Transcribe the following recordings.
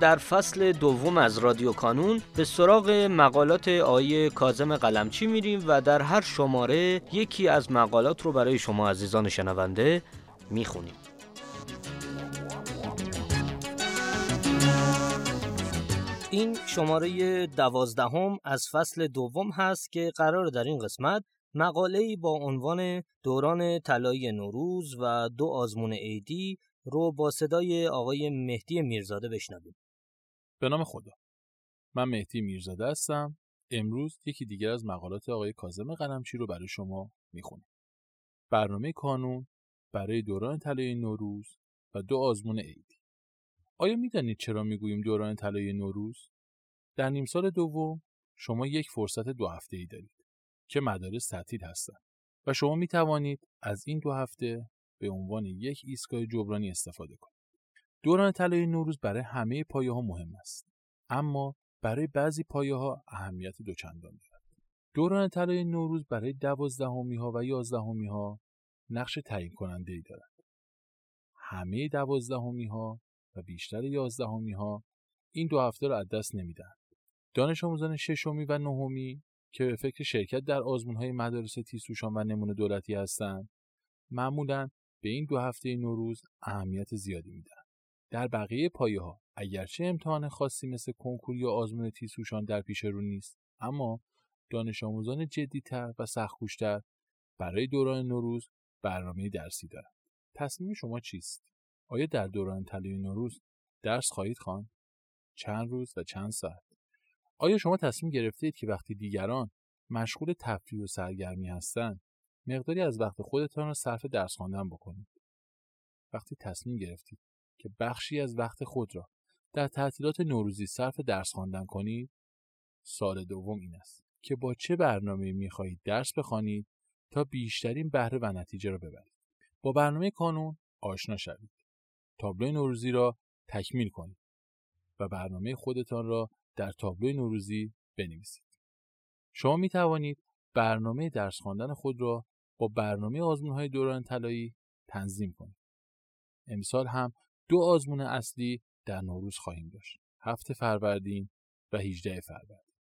در فصل دوم از رادیو کانون به سراغ مقالات آیه کازم قلمچی میریم و در هر شماره یکی از مقالات رو برای شما عزیزان شنونده می‌خونیم این شماره دوازدهم از فصل دوم هست که قرار در این قسمت مقاله با عنوان دوران طلایی نوروز و دو آزمون عیدی رو با صدای آقای مهدی میرزاده بشنویم. به نام خدا. من مهدی میرزاده هستم. امروز یکی دیگر از مقالات آقای کازم قلمچی رو برای شما می‌خونم. برنامه کانون برای دوران طلای نوروز و دو آزمون عیدی. آیا می‌دانید چرا می‌گوییم دوران طلای نوروز؟ در نیم سال دوم شما یک فرصت دو هفته ای دارید که مدارس تعطیل هستند و شما می توانید از این دو هفته به عنوان یک ایستگاه جبرانی استفاده کنید. دوران طلای نوروز برای همه پایه ها مهم است. اما برای بعضی پایه ها اهمیت دوچندان دارد. دوران طلای نوروز برای دوازدهمی ها و یازدهمی ها نقش تعیین کننده ای دارد. همه دوازدهمی ها و بیشتر یازدهمی ها این دو هفته را از دست نمی‌دهند. دانش آموزان ششمی و نهمی که به فکر شرکت در آزمون های مدارس تیسوشان و نمونه دولتی هستند معمولا به این دو هفته نوروز اهمیت زیادی میدن. در بقیه پایه ها اگرچه امتحان خاصی مثل کنکور یا آزمون تیسوشان در پیش رو نیست اما دانش آموزان جدیتر و سختگوشتر برای دوران نوروز برنامه درسی دارند. تصمیم شما چیست؟ آیا در دوران طلای نوروز درس خواهید خواند؟ چند روز و چند ساعت؟ آیا شما تصمیم گرفتید که وقتی دیگران مشغول تفریح و سرگرمی هستند مقداری از وقت خودتان را صرف درس خواندن بکنید؟ وقتی تصمیم گرفتید. که بخشی از وقت خود را در تعطیلات نوروزی صرف درس خواندن کنید؟ سال دوم این است که با چه برنامه می‌خواهید درس بخوانید تا بیشترین بهره و نتیجه را ببرید؟ با برنامه کانون آشنا شوید. تابلو نوروزی را تکمیل کنید و برنامه خودتان را در تابلو نوروزی بنویسید. شما می توانید برنامه درس خواندن خود را با برنامه آزمون های دوران طلایی تنظیم کنید. امسال هم دو آزمون اصلی در نوروز خواهیم داشت. هفته فروردین و 18 فروردین.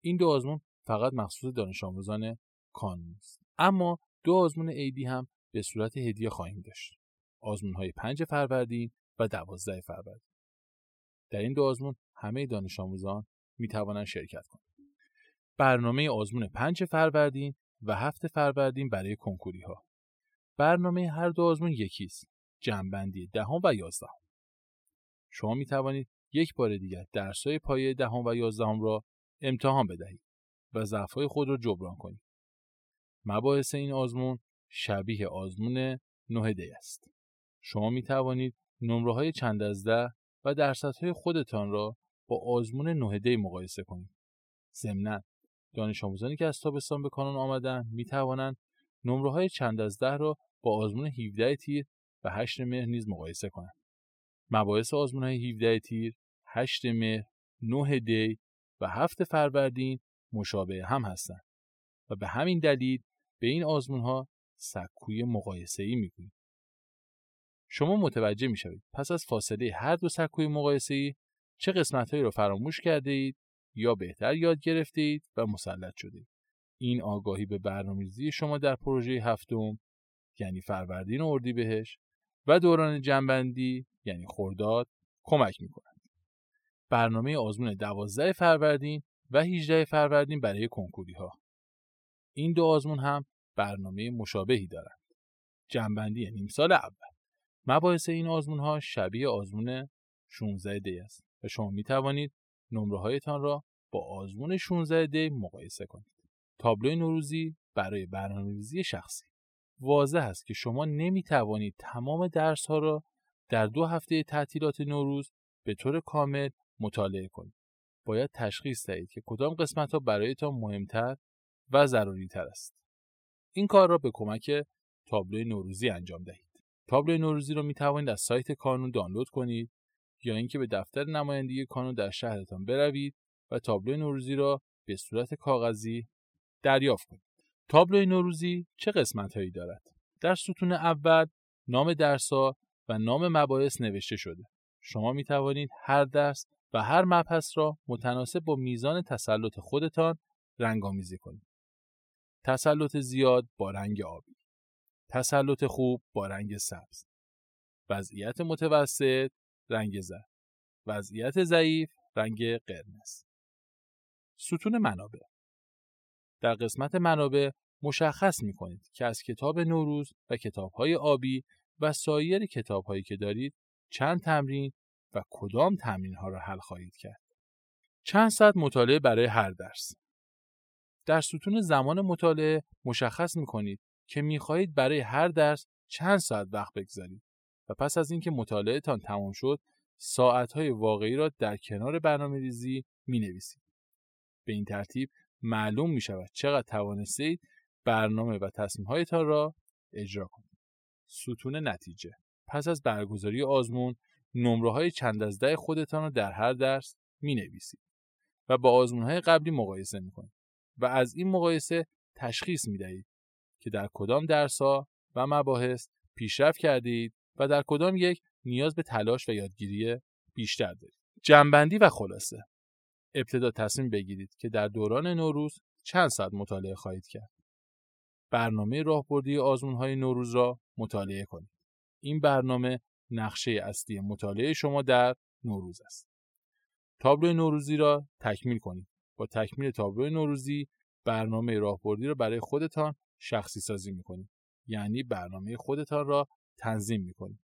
این دو آزمون فقط مخصوص دانش آموزان کانون است. اما دو آزمون عیدی هم به صورت هدیه خواهیم داشت. آزمون های 5 فروردین و 12 فروردین. در این دو آزمون همه دانش آموزان می توانند شرکت کنند. برنامه آزمون 5 فروردین و 7 فروردین برای کنکوری ها. برنامه هر دو آزمون یکی است. جنبندی دهم و یازدهم شما می توانید یک بار دیگر درسهای پایه دهم و یازدهم را امتحان بدهید و ضعفهای خود را جبران کنید. مباحث این آزمون شبیه آزمون نه دی است. شما می توانید نمره های چند از ده و درصدهای خودتان را با آزمون نه دی مقایسه کنید. ضمناً دانش آموزانی که از تابستان به کانون آمدن می توانند نمره های چند از ده را با آزمون 17 تیر و 8 مهر نیز مقایسه کنند. مباحث آزمون های 17 تیر، 8 مهر، 9 دی و 7 فروردین مشابه هم هستند و به همین دلیل به این آزمون ها سکوی مقایسه ای می‌گوییم. شما متوجه می شوید پس از فاصله هر دو سکوی مقایسه ای چه قسمت هایی را فراموش کرده اید یا بهتر یاد گرفته اید و مسلط شده اید. این آگاهی به برنامه‌ریزی شما در پروژه هفتم یعنی فروردین و اردیبهشت و دوران جنبندی یعنی خورداد کمک می‌کنند. برنامه آزمون 12 فروردین و 18 فروردین برای کنکوری ها. این دو آزمون هم برنامه مشابهی دارند. جنبندی نیم سال اول. مباحث این آزمون ها شبیه آزمون 16 دی است و شما می توانید نمره هایتان را با آزمون 16 دی مقایسه کنید. تابلو نوروزی برای برنامه‌ریزی شخصی واضح است که شما نمی توانید تمام درس ها را در دو هفته تعطیلات نوروز به طور کامل مطالعه کنید. باید تشخیص دهید که کدام قسمت ها برایتان مهمتر و ضروری تر است. این کار را به کمک تابلوی نوروزی انجام دهید. تابلوی نوروزی را می توانید از سایت کانون دانلود کنید یا اینکه به دفتر نمایندگی کانون در شهرتان بروید و تابلوی نوروزی را به صورت کاغذی دریافت کنید. تابلوی نوروزی چه قسمت هایی دارد؟ در ستون اول نام درسا و نام مباحث نوشته شده. شما می توانید هر درس و هر مبحث را متناسب با میزان تسلط خودتان رنگامیزی کنید. تسلط زیاد با رنگ آبی. تسلط خوب با رنگ سبز. وضعیت متوسط رنگ زرد. وضعیت ضعیف رنگ قرمز. ستون منابع در قسمت منابع مشخص می کنید که از کتاب نوروز و کتاب های آبی و سایر کتاب هایی که دارید چند تمرین و کدام تمرین ها را حل خواهید کرد. چند ساعت مطالعه برای هر درس. در ستون زمان مطالعه مشخص می کنید که می خواهید برای هر درس چند ساعت وقت بگذارید و پس از اینکه مطالعهتان تمام شد ساعت های واقعی را در کنار برنامه ریزی می نویسید. به این ترتیب معلوم می شود چقدر توانستید برنامه و تصمیمهایتان را اجرا کنید. ستون نتیجه پس از برگزاری آزمون نمره های چند از ده خودتان را در هر درس می نویسید و با آزمون های قبلی مقایسه می کنید و از این مقایسه تشخیص می دهید که در کدام درس ها و مباحث پیشرفت کردید و در کدام یک نیاز به تلاش و یادگیری بیشتر دارید. جنبندی و خلاصه ابتدا تصمیم بگیرید که در دوران نوروز چند ساعت مطالعه خواهید کرد. برنامه راهبردی آزمون های نوروز را مطالعه کنید. این برنامه نقشه اصلی مطالعه شما در نوروز است. تابلو نوروزی را تکمیل کنید. با تکمیل تابلو نوروزی برنامه راهبردی را برای خودتان شخصی سازی می کنید. یعنی برنامه خودتان را تنظیم می کنید.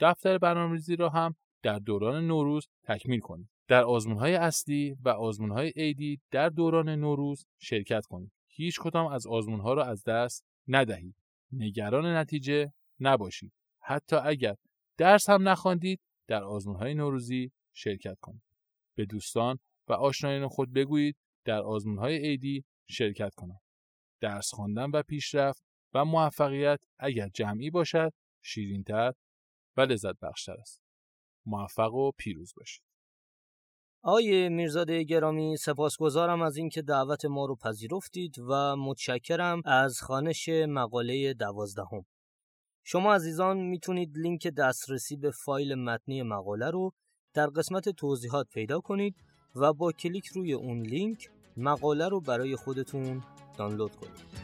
دفتر برنامه‌ریزی را هم در دوران نوروز تکمیل کنید. در های اصلی و های عیدی در دوران نوروز شرکت کنید. هیچ کدام از ها را از دست ندهید. نگران نتیجه نباشید. حتی اگر درس هم نخواندید در های نوروزی شرکت کنید. به دوستان و آشنایان خود بگویید در های عیدی شرکت کنند. درس خواندن و پیشرفت و موفقیت اگر جمعی باشد شیرینتر و لذت بخشتر است. موفق و پیروز باشید. آقای میرزاده گرامی سپاسگزارم از اینکه دعوت ما رو پذیرفتید و متشکرم از خانش مقاله دوازدهم. شما عزیزان می‌تونید لینک دسترسی به فایل متنی مقاله رو در قسمت توضیحات پیدا کنید و با کلیک روی اون لینک مقاله رو برای خودتون دانلود کنید.